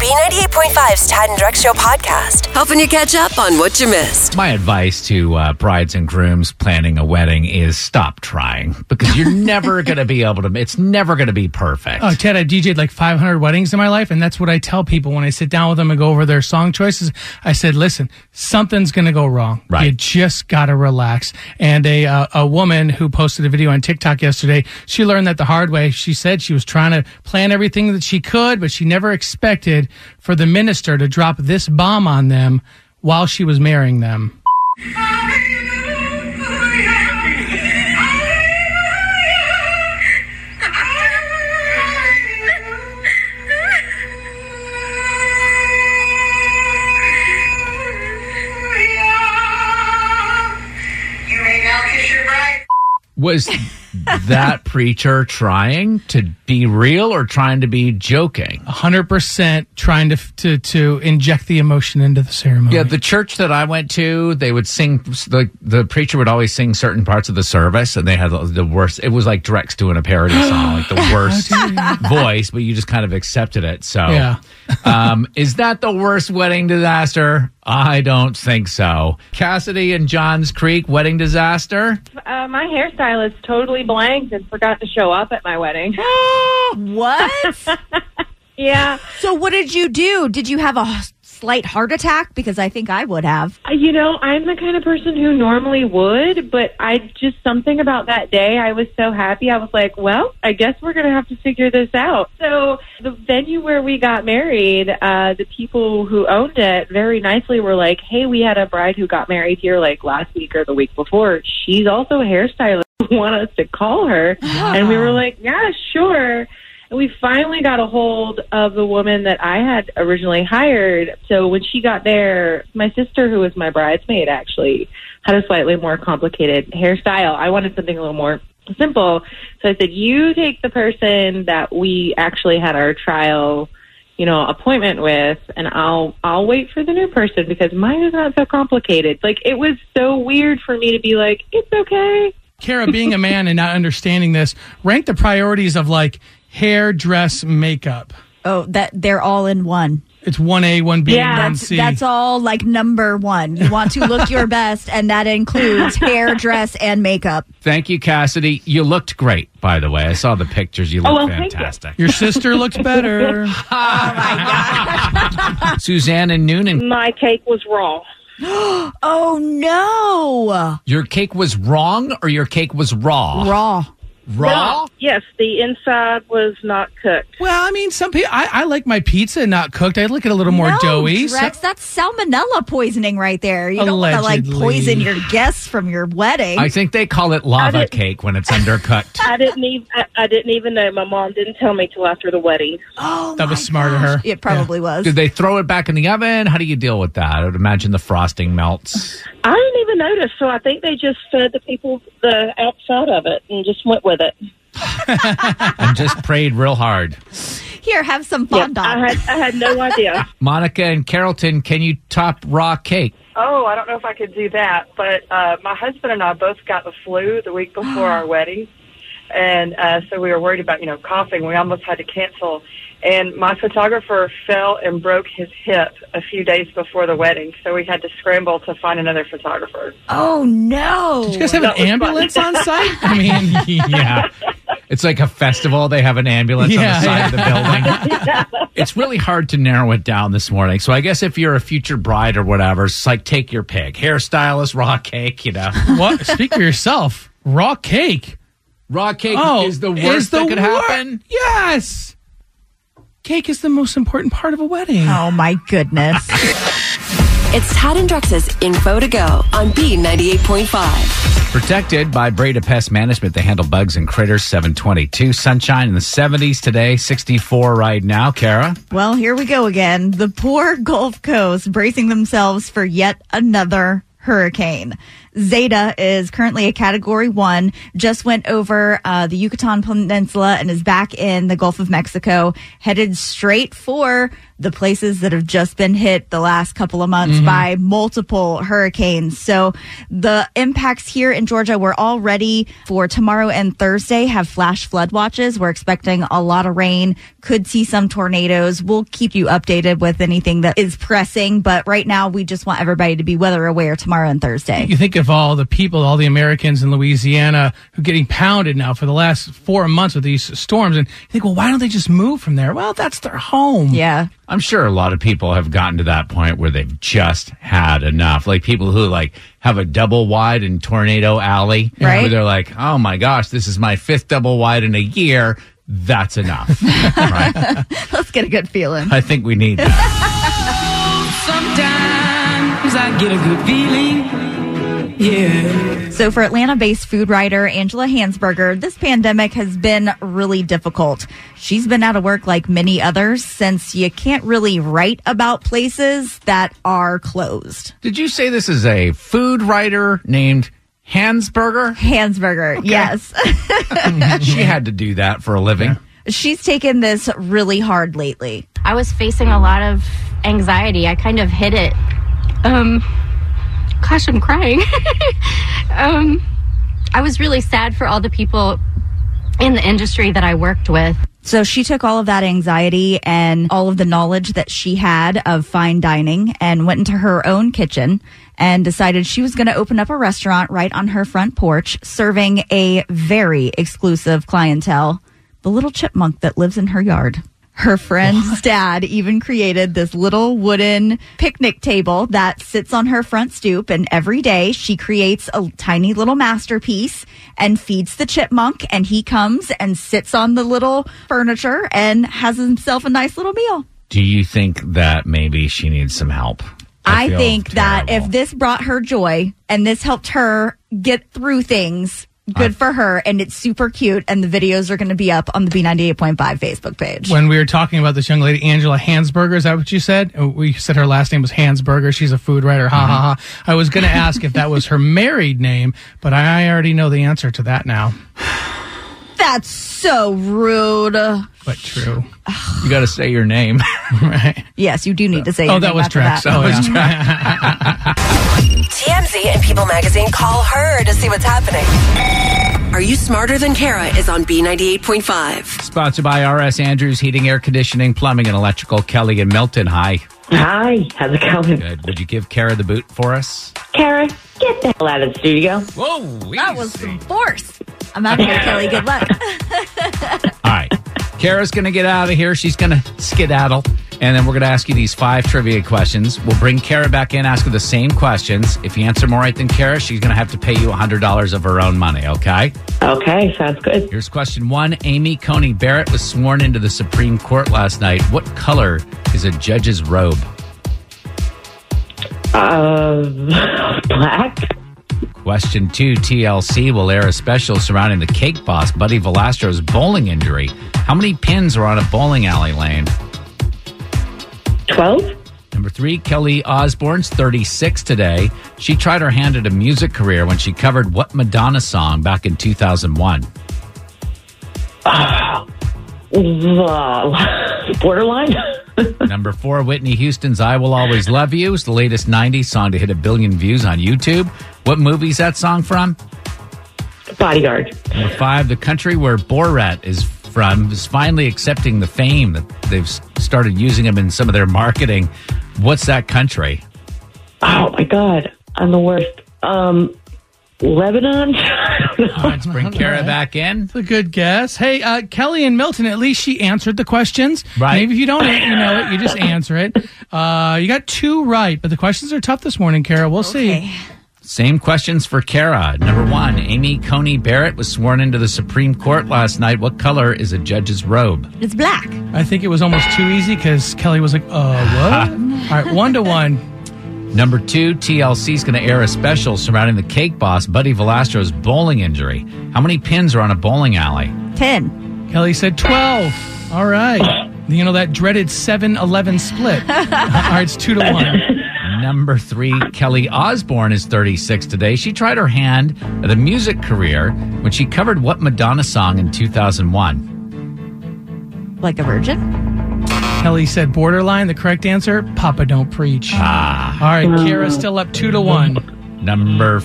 B98.5's Tad and Drex Show podcast, helping you catch up on what you missed. My advice to uh, brides and grooms planning a wedding is stop trying because you're never going to be able to. It's never going to be perfect. Oh, Ted, I DJ'd like 500 weddings in my life, and that's what I tell people when I sit down with them and go over their song choices. I said, listen, something's going to go wrong. Right. You just got to relax. And a, uh, a woman who posted a video on TikTok yesterday, she learned that the hard way. She said she was trying to plan everything that she could, but she never expected for the minister to drop this bomb on them while she was marrying them. You may now kiss your bride. Was that preacher trying to be real or trying to be joking? 100% trying to, to, to inject the emotion into the ceremony. Yeah, the church that I went to, they would sing. The the preacher would always sing certain parts of the service, and they had the, the worst. It was like Drex doing a parody song, like the worst voice, but you just kind of accepted it. So, Yeah. um, is that the worst wedding disaster? I don't think so. Cassidy and Johns Creek wedding disaster. Uh, my hairstylist totally blanked and forgot to show up at my wedding. What? yeah. so what did you do? Did you have a slight heart attack? Because I think I would have. Uh, You know, I'm the kind of person who normally would, but I just something about that day. I was so happy. I was like, well, I guess we're going to have to figure this out. So the venue where we got married, uh, the people who owned it very nicely were like, hey, we had a bride who got married here like last week or the week before. She's also a hairstylist. Want us to call her? And we were like, yeah, sure. And we finally got a hold of the woman that I had originally hired. So when she got there, my sister, who was my bridesmaid, actually had a slightly more complicated hairstyle. I wanted something a little more simple. So I said, you take the person that we actually had our trial, you know, appointment with and I'll, I'll wait for the new person because mine is not so complicated. Like it was so weird for me to be like, it's okay. Kara, being a man and not understanding this, rank the priorities of like hair, dress, makeup. Oh, that they're all in one. It's 1A, 1B, Yeah, That's, 1C. that's all like number one. You want to look your best, and that includes hair, dress, and makeup. Thank you, Cassidy. You looked great, by the way. I saw the pictures. You look Oh, well, thank you. fantastic. Your sister looks better. Oh my god, Suzanne and Newnan, My cake was raw. Oh no, your cake was wrong or your cake was raw? raw. Raw? Yes, the inside was not cooked. well, I mean, some people, I, I like my pizza not cooked. I like it a little more no, doughy. So- that's salmonella poisoning right there. You don't want to like poison your guests from your wedding. I think they call it lava cake when it's undercooked. I didn't even I, I didn't even know. My mom didn't tell me till after the wedding. oh, That was my smart of her. It probably was. Did they throw it back in the oven? How do you deal with that? I would imagine the frosting melts. I didn't even notice, so I think they just fed the people the outside of it and just went with it. and just prayed real hard. Here, have some Yeah, fondant. I had I had no idea. Monica and Carrollton, can you top raw cake? Oh, I don't know if I could do that, but uh, my husband and I both got the flu the week before our wedding, and uh, so we were worried about you know coughing. We almost had to cancel, and my photographer fell and broke his hip a few days before the wedding, so we had to scramble to find another photographer. oh no! Did you guys have That an was ambulance on site? I mean, yeah. It's like a festival. They have an ambulance on the side of the building. it's really hard to narrow it down this morning. So I guess if you're a future bride or whatever, it's like take your pick. Hairstylist, raw cake, you know. what? Speak for yourself. Raw cake. Raw cake Oh, is the worst is the that could wor- happen. Yes. Cake is the most important part of a wedding. Oh my goodness! It's Tad and Drex's Info to Go on B98.5. Protected by Breda Pest Management. They handle bugs and critters. 722. Sunshine in the 70s today. 64 right now. Kara? well, here we go again. The poor Gulf Coast bracing themselves for yet another hurricane. Zeta is currently a category one, just went over uh, the Yucatan Peninsula and is back in the Gulf of Mexico, headed straight for the places that have just been hit the last couple of months by multiple hurricanes. So the impacts here in Georgia were already for tomorrow and Thursday have flash flood watches. We're expecting a lot of rain, could see some tornadoes. We'll keep you updated with anything that is pressing, but right now we just want everybody to be weather aware tomorrow and Thursday. You think of all the people, all the Americans in Louisiana who are getting pounded now for the last four months with these storms, and you think, well, why don't they just move from there? Well, that's their home. Yeah. I'm sure a lot of people have gotten to that point where they've just had enough. Like people who like have a double wide in Tornado Alley, Right. Where they're like, "Oh my gosh, this is my fifth double wide in a year." That's enough, right? Let's get a good feeling. I think we need that. Sometimes I get a good feeling. Yeah. So for Atlanta-based food writer Angela Hansberger, this pandemic has been really difficult. She's been out of work like many others since you can't really write about places that are closed. Did you say this is a food writer named Hansberger? Hansberger, yes. she had to do that for a living. She's taken this really hard lately. I was facing a lot of anxiety. I kind of hid it. Um, gosh, I'm crying. um, I was really sad for all the people in the industry that I worked with. So she took all of that anxiety and all of the knowledge that she had of fine dining and went into her own kitchen and decided she was going to open up a restaurant right on her front porch, serving a very exclusive clientele, the little chipmunk that lives in her yard. Her friend's dad even created this little wooden picnic table that sits on her front stoop. And every day she creates a tiny little masterpiece and feeds the chipmunk. And he comes and sits on the little furniture and has himself a nice little meal. Do you think that maybe she needs some help? I, feel think that if this brought her joy and this helped her get through things, good for her. And it's super cute. And the videos are going to be up on the B98.5 Facebook page. When we were talking about this young lady, Angela Hansberger, is that what you said? Uh, We said her last name was Hansberger. She's a food writer. Ha ha ha. I was going to ask if that was her married name, but I already know the answer to that now. That's so rude. But true. you got to say your name. right. Yes, you do need to say. Oh, your that name was after Drex. that. Oh, yeah. TMZ and People Magazine call her to see what's happening. Are You Smarter Than Kara is on B98.5. Sponsored by RS Andrews Heating, Air Conditioning, Plumbing, and Electrical. Kelly and Milton. Hi. Hi, how's it going? Good. Would you give Kara the boot for us? Kara, get the hell out of the studio. Whoa. That was some force. I'm out here, Kelly. Good luck. All right. Kara's going to get out of here. She's going to skedaddle. And then we're going to ask you these five trivia questions. We'll bring Kara back in, ask her the same questions. If you answer more right than Kara, she's going to have to pay you $100 of her own money, okay? Okay, sounds good. Here's question one Amy Coney Barrett was sworn into the Supreme Court last night. What color is a judge's robe? Uh, black. Question two TLC will air a special surrounding the cake boss, Buddy Valastro's bowling injury. How many pins are on a bowling alley lane? 12. Number three, Kelly Osbourne's 36 today. She tried her hand at a music career when she covered what Madonna song back in 2001? Uh, borderline. Number four, Whitney Houston's I Will Always Love You is the latest 90s song to hit a billion views on YouTube. What movie's that song from? Bodyguard. Number five, the country where Borat is from is finally accepting the fame that they've started using them in some of their marketing. What's that country? Oh my God, I'm the worst. Um, Lebanon. All right, let's bring Kara back in. That's a good guess. Hey, uh, Kelly and Milton, at least she answered the questions. Right. Maybe if you don't you know it, you just answer it. Uh, you got two right, but the questions are tough this morning, Kara. We'll see. Same questions for Kara. Number one, Amy Coney Barrett was sworn into the Supreme Court last night. What color is a judge's robe? It's black. I think it was almost too easy because Kelly was like, uh, what? All right, one to one. Number two, TLC is going to air a special surrounding the cake boss, Buddy Valastro's bowling injury. How many pins are on a bowling alley? 10. Kelly said 12. All right. You know that dreaded 7 11 split. All right, it's two to one. Number three, Kelly Osbourne is 36 today. She tried her hand at a music career when she covered what Madonna song in 2001? Like a virgin? Kelly said borderline. The correct answer, Papa Don't Preach. Ah. All right, Kara still up two to one. Number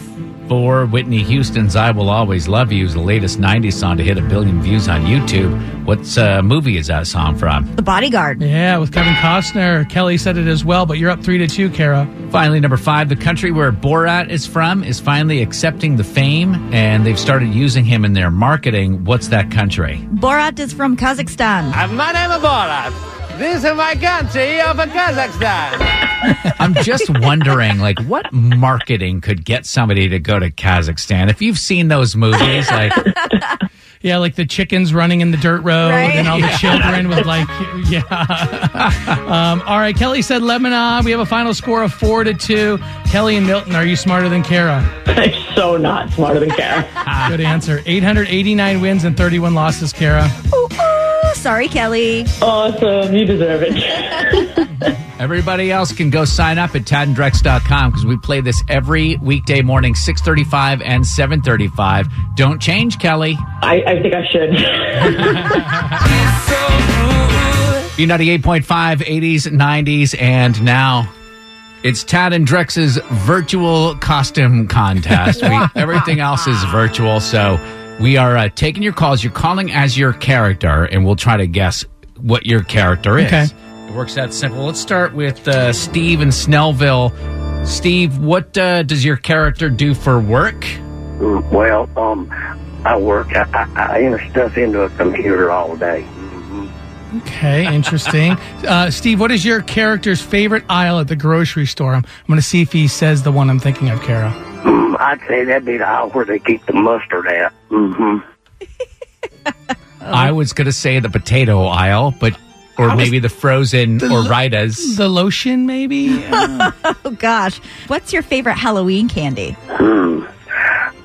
four, Whitney Houston's I Will Always Love You is the latest 90s song to hit a billion views on YouTube. What uh, movie is that song from? The bodyguard. Yeah, with Kevin Costner. Kelly said it as well, but you're up three to two, Kara. Finally, number five, the country where Borat is from is finally accepting the fame and they've started using him in their marketing. What's that country? Borat is from Kazakhstan. My name is Borat. This is my country of Kazakhstan. I'm just wondering, like, what marketing could get somebody to go to Kazakhstan? If you've seen those movies, like, Yeah, like the chickens running in the dirt road Right? and all the children with like, yeah. um, all right, Kelly said Lebanon. We have a final score of four to two. Kelly and Milton, are you smarter than Kara? I'm so not smarter than Kara. Good answer. 889 wins and 31 losses, Kara. Ooh, ooh, sorry, Kelly. awesome. You deserve it. everybody else can go sign up at tadanddrex.com because we play this every weekday morning, 635 and 735. Don't change, Kelly. I, I think I should. B98.5, 80s, 90s, and now it's Tad and Drex's virtual costume contest. We, everything else is virtual, so we are uh, taking your calls. You're calling as your character, and we'll try to guess what your character is. Okay. It works that simple. Let's start with uh, Steve in Snellville. Steve, what uh, does your character do for work? Well, um, I work. I, I, I enter stuff into a computer all day. Okay, interesting. uh, Steve, what is your character's favorite aisle at the grocery store? I'm, I'm going to see if he says the one I'm thinking of, Kara. I'd say that'd be the aisle where they keep the mustard at. Mm-hmm. I was going to say the potato aisle, but or maybe the frozen or Ritas. The lotion, maybe? Oh, gosh. What's your favorite Halloween candy? Hmm.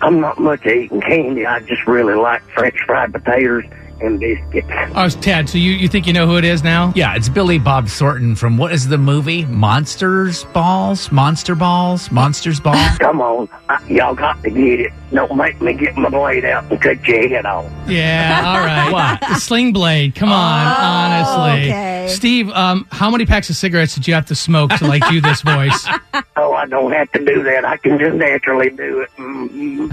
I'm not much eating candy. I just really like French fried potatoes and biscuits. oh, it's Tad, so you, you think you know who it is now? Yeah, it's Billy Bob Thornton from what is the movie? Monsters Balls? Monster Balls? Monsters Balls? Come on, I, y'all got to get it. Don't make me get my blade out and cut your head off. Yeah, all right. What? The sling blade. Come on, honestly. okay. Steve, um, how many packs of cigarettes did you have to smoke to like do this voice? Oh, I don't have to do that. I can just naturally do it. hmm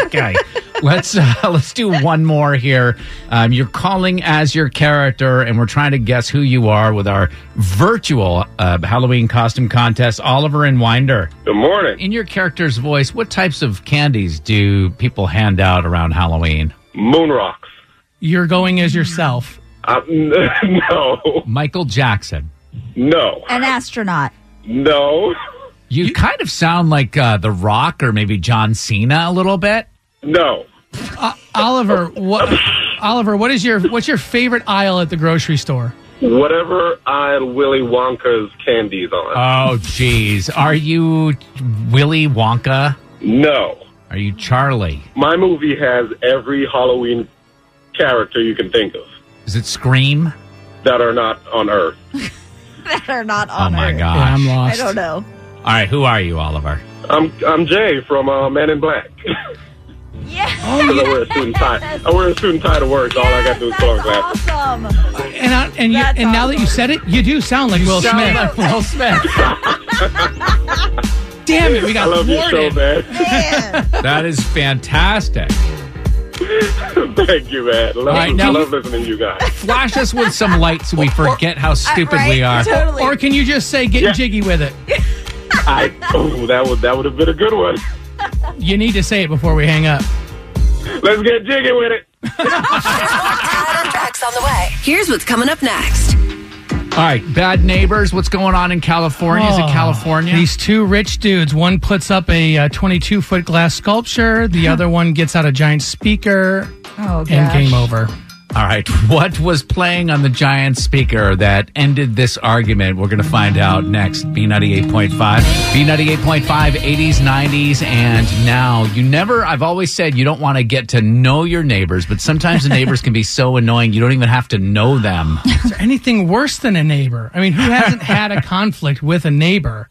Okay, let's uh, let's do one more here. Um, you're calling as your character, and we're trying to guess who you are with our virtual uh, Halloween costume contest. Oliver and Winder. Good morning. In your character's voice, what types of candies do people hand out around Halloween? Moon rocks. You're going as yourself. Uh, no, Michael Jackson. no, An astronaut. no, You, kind of sound like uh, The Rock or maybe John Cena a little bit. no. Uh, Oliver, what? Oliver, what is your what's your favorite aisle at the grocery store? Whatever aisle Willy Wonka's candies on. Oh, jeez. Are you Willy Wonka? no. Are you Charlie? My movie has every Halloween character you can think of Is it Scream? that are not on Earth. That are not on. Oh on my Earth. gosh. Yeah, I'm I don't know. All right, who are you, Oliver? I'm I'm Jay from uh, Men in Black. Oh, yeah. Because I wear a suit and tie. I wear a suit and tie to work. All I got to do is put on glasses. awesome. And I, and you, That's and now that you said it, you do sound like Will Sound Smith. like Will Smith. Damn it, we I got love you so thwarted. bad. Man. that is fantastic. Thank you, man. Love, right, now- love listening to you guys. Flash us with some light so we forget how stupid we are. totally. Or can you just say get Yeah. jiggy with it? I oh, that would that would have been a good one. You need to say it before we hang up. Let's get jiggy with it. Tad and on the way. Here's what's coming up next. All right, bad neighbors. What's going on in California? Is it Oh, California? These two rich dudes. One puts up a uh, 22 foot glass sculpture. The other one gets out a giant speaker. Oh, gosh. And game over. All right, what was playing on the giant speaker that ended this argument? We're going to find out next. B98.5, B98.5, 80s, 90s, and now. You never, I've always said you don't want to get to know your neighbors, but sometimes the neighbors can be so annoying you don't even have to know them. Is there anything worse than a neighbor? I mean, who hasn't had a conflict with a neighbor?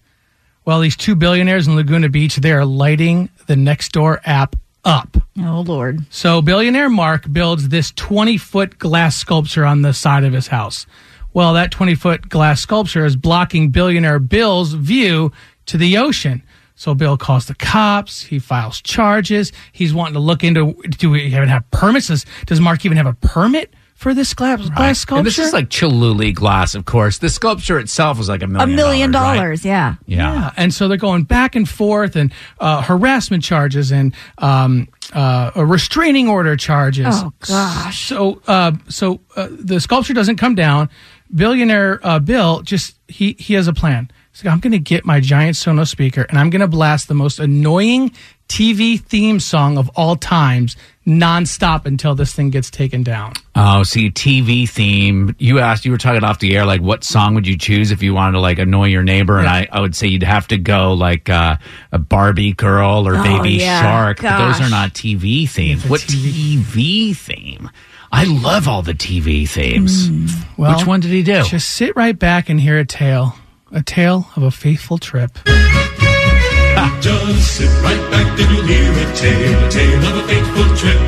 Well, these two billionaires in Laguna Beach, they are lighting the Nextdoor app up. Oh, Lord. So, billionaire Mark builds this 20 foot glass sculpture on the side of his house. Well, that 20 foot glass sculpture is blocking billionaire Bill's view to the ocean. So, Bill calls the cops. He files charges. He's wanting to look into do we even have permits? Does, does Mark even have a permit for this glass, glass sculpture? And this is like Chihuly glass, of course. The sculpture itself was like a million. A million. million dollars, right? dollars, yeah. Yeah. And so they're going back and forth and uh, harassment charges and um, uh, a restraining order charges. Oh, gosh. So, uh, so uh, the sculpture doesn't come down. Billionaire uh, Bill just he he has a plan. He's like, I'm going to get my giant Sonos speaker and I'm going to blast the most annoying TV theme song of all times nonstop until this thing gets taken down. Oh, see, TV theme. You asked, you were talking off the air, like what song would you choose if you wanted to like annoy your neighbor? And I, I would say you'd have to go like uh, a Barbie girl or Oh, Baby yeah. Shark. But those are not TV themes. What TV. theme? I love all the TV themes. Well, Which one did he do? Just sit right back and hear a tale, a tale of a faithful trip. Just sit right back and you'll hear a tale, a tale of a fateful trip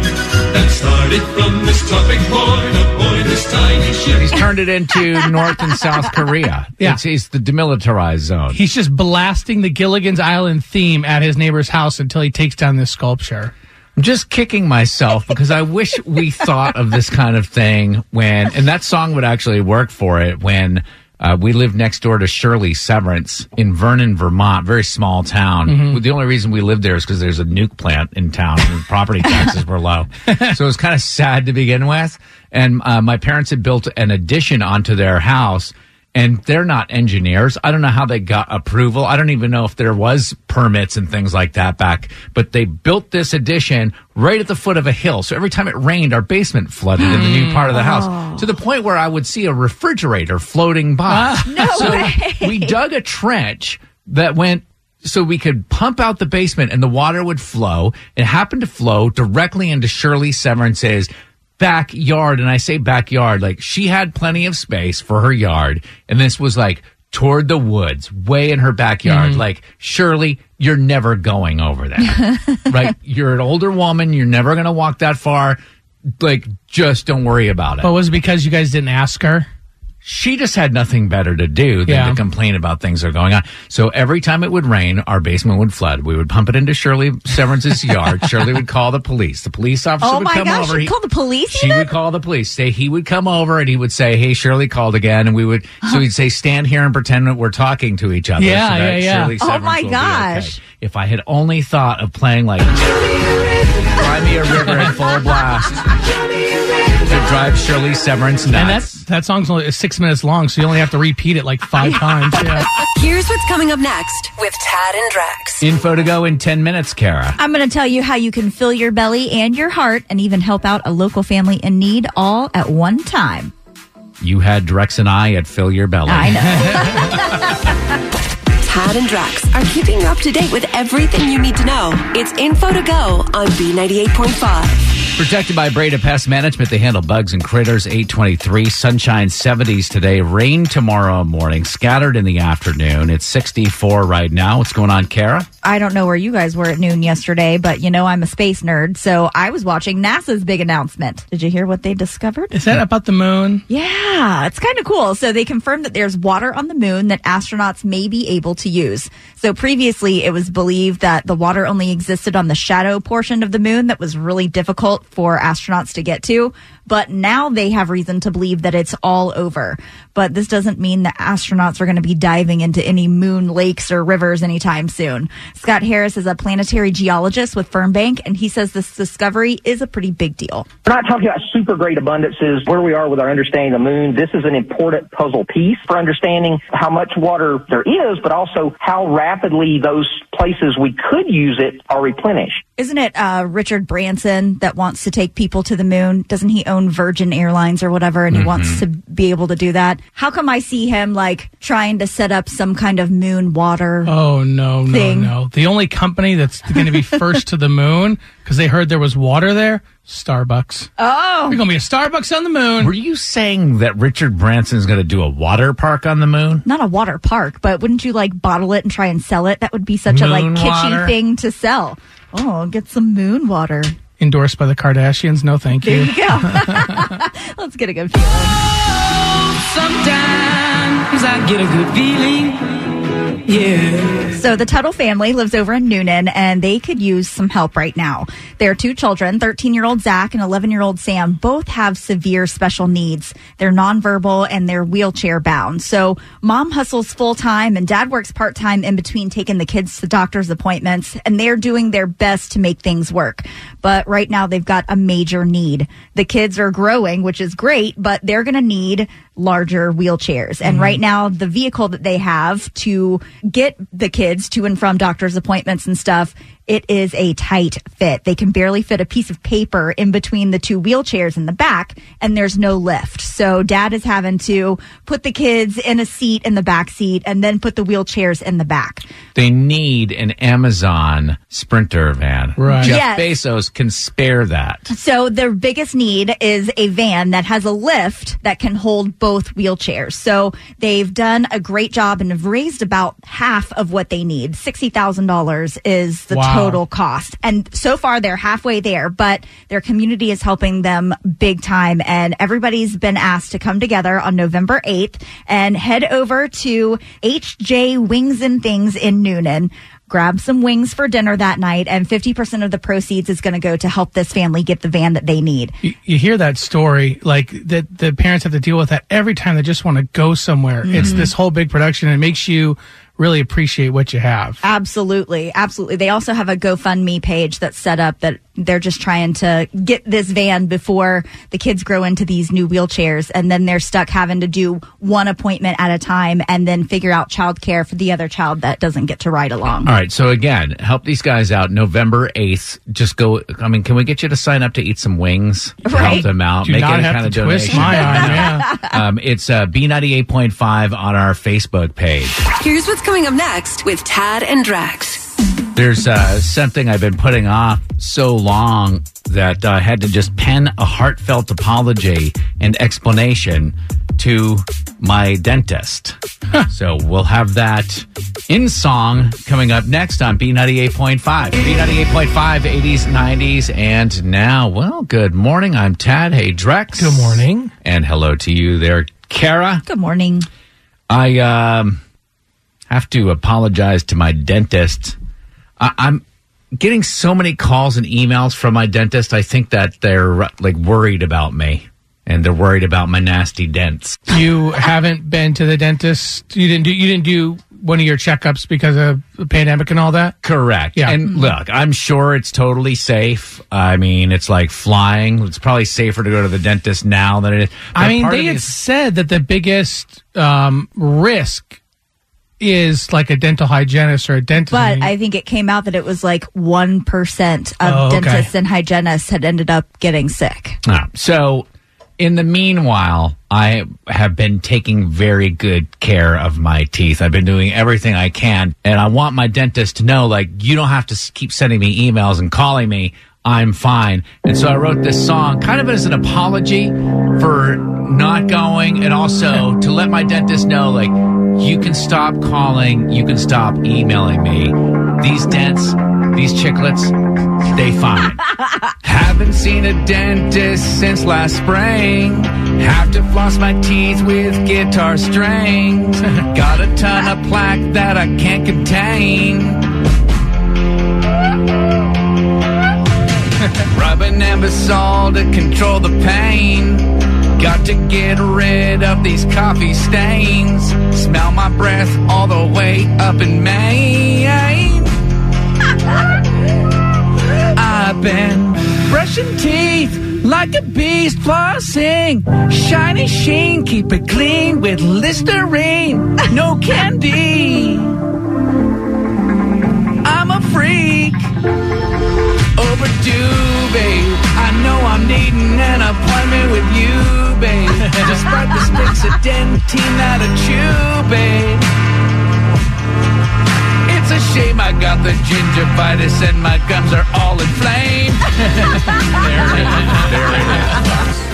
that started from this tropic point aboard this tiny ship. He's turned it into North and South Korea. Yeah. It's, it's the demilitarized zone. He's just blasting the Gilligan's Island theme at his neighbor's house until he takes down this sculpture. I'm just kicking myself because I wish we thought of this kind of thing when, and that song would actually work for it when uh, we lived next door to Shirley Severance in Vernon, Vermont, very small town. Mhm. The only reason we lived there is because there's a nuke plant in town and property taxes were low. So it was kind of sad to begin with. And uh, my parents had built an addition onto their house. And they're not engineers. I don't know how they got approval. I don't even know if there was permits and things like that back. But they built this addition right at the foot of a hill. So every time it rained, our basement flooded in the new part of the house oh. to the point where I would see a refrigerator floating by. Ah. No so way. we dug a trench that went so we could pump out the basement and the water would flow. It happened to flow directly into Shirley Severance's backyard. And I say backyard, like she had plenty of space for her yard. And this was like toward the woods, way in her backyard. Mm-hmm. Like, surely you're never going over there. right? You're an older woman. You're never going to walk that far. Like, just don't worry about it. But was it because you guys didn't ask her? She just had nothing better to do than Yeah. to complain about things that are going on. So every time it would rain, our basement would flood. We would pump it into Shirley Severance's yard. Shirley would call the police. The police officer Oh would come gosh, over. you call the police She would call the police. Say he would come over and he would say, "Hey, Shirley called again," and we would. So he'd say, "Stand here and pretend that we're talking to each other." Yeah, so that yeah, yeah. Shirley Oh my will be okay. gosh. If I had only thought of playing like "Cry Me a River" in full blast to drive Shirley Severance nuts. And that that song's only six minutes long, so you only have to repeat it like five times. Yeah. Here's what's coming up next with Tad and Drex. Info to go in 10 minutes, Kara. I'm going to tell you how you can fill your belly and your heart and even help out a local family in need all at one time. You had Drex and I at Fill Your Belly. I know. Tad and Drex are keeping you up to date with everything you need to know. It's info to go on B98.5. Protected by Breda Pest Management, they handle bugs and critters. 823, sunshine 70s today, rain tomorrow morning, scattered in the afternoon. It's 64 right now. What's going on, Kara? I don't know where you guys were at noon yesterday, but you know I'm a space nerd, so I was watching NASA's big announcement. Did you hear what they discovered? Is that about the moon? Yeah, it's kind of cool. So they confirmed that there's water on the moon that astronauts may be able to use. So previously it was believed that the water only existed on the shadow portion of the moon that was really difficult for astronauts to get to. But now they have reason to believe that it's all over. But this doesn't mean that astronauts are going to be diving into any moon lakes or rivers anytime soon. Scott Harris is a planetary geologist with Fernbank, and he says this discovery is a pretty big deal. We're not talking about super great abundances, where we are with our understanding of the moon. This is an important puzzle piece for understanding how much water there is, but also how rapidly those places we could use it are replenished. Isn't it uh, Richard Branson that wants to take people to the moon? Doesn't he own Virgin Airlines or whatever, and he mm-hmm. wants to be able to do that? How come I see him like trying to set up some kind of moon water? Oh no, no, Thing. no! The only company that's going to be first to the moon because they heard there was water there, Starbucks. Oh, We're gonna be a Starbucks on the moon. Were you saying that Richard Branson is going to do a water park on the moon? not a water park, but wouldn't you like bottle it and try and sell it? That would be such a like Moon kitschy water? thing to sell. Oh, get some moon water. Endorsed by the Kardashians. No, thank you. There you. you go. Let's get a good feeling. Oh, sometimes I get a good feeling. Yeah. So the Tuttle family lives over in Newnan and they could use some help right now. Their two children, 13 year old Zach and 11 year old Sam, both have severe special needs. They're nonverbal and they're wheelchair bound. So mom hustles full time and dad works part time in between taking the kids to doctor's appointments and they're doing their best to make things work. But right now they've got a major need. The kids are growing, which is great, but they're going to need larger wheelchairs. And mm-hmm. right now, the vehicle that they have to get the kids to and from doctor's appointments and stuff, it is a tight fit. They can barely fit a piece of paper in between the two wheelchairs in the back, and there's no lift. So dad is having to put the kids in a seat in the back seat and then put the wheelchairs in the back. They need an Amazon Sprinter van. Right. Jeff Yes. Bezos can spare that. So their biggest need is a van that has a lift that can hold both wheelchairs. So they've done a great job and have raised about half of what they need. $60,000 is the Wow. total cost. And so far they're halfway there, but their community is helping them big time. And everybody's been asked to come together on November 8th and head over to HJ Wings and Things in Newnan grab some wings for dinner that night and 50% of the proceeds is going to go to help this family get the van that they need. You, you hear that story, like that the parents have to deal with that every time they just want to go somewhere. It's Mhm. this whole big production. and It makes you really appreciate what you have. Absolutely. Absolutely. They also have a GoFundMe page that's set up that they're just trying to get this van before the kids grow into these new wheelchairs. And then they're stuck having to do one appointment at a time and then figure out childcare for the other child that doesn't get to ride along. All right. So again, help these guys out November 8th. Just go. I mean, can we get you to sign up to eat some wings? to Help them out. Do Make not any have kind to of twist donation. my arm, yeah. um, it's uh, B98.5 on our Facebook page. Here's what's coming up next with Tad and Drex. There's uh, something I've been putting off so long that I had to just pen a heartfelt apology and explanation to my dentist. so we'll have that in song coming up next on B98.5. B98.5, 80s, 90s, and now, well, good morning. I'm Tad. Hey, Drex. Good morning. And hello to you there, Kara. Good morning. I um, have to apologize to my dentist. I, I'm getting so many calls and emails from my dentist. I think that they're like worried about me and they're worried about my nasty dents. You haven't been to the dentist. You didn't do. You didn't do one of your checkups because of the pandemic and all that. Correct. Yeah. And look, I'm sure it's totally safe. I mean, it's like flying. It's probably safer to go to the dentist now than it is. I mean, they had said that the biggest um, risk is like a dental hygienist or a dentist. But I think it came out that it was like 1% of Oh, okay. dentists and hygienists had ended up getting sick. Ah, so, in the meanwhile, I have been taking very good care of my teeth. I've been doing everything I can, and I want my dentist to know, like, you don't have to keep sending me emails and calling me. I'm fine. And so I wrote this song kind of as an apology for not going and also to let my dentist know, like, you can stop calling, you can stop emailing me. These dents, these chiclets, they fine. Haven't seen a dentist since last spring. Have to floss my teeth with guitar strings. Got a ton of plaque that I can't contain. Rubbing Anbesol to control the pain. Got to get rid of these coffee stains. Smell my breath all the way up in Maine. I've been brushing teeth like a beast flossing. Shiny sheen, keep it clean with Listerine. No candy. I'm a freak. Overdue, babe. I know I'm needing an appointment with you, babe. Despite the sticks of Dentyne that I chew, babe. It's a shame I got the gingivitis and my gums are all inflamed. there it is. There it is.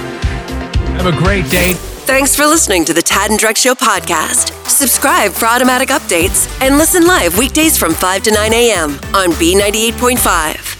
Have a great day. Thanks for listening to the Tad and Drex Show podcast. Subscribe for automatic updates and listen live weekdays from 5 to 9 a.m. on B98.5.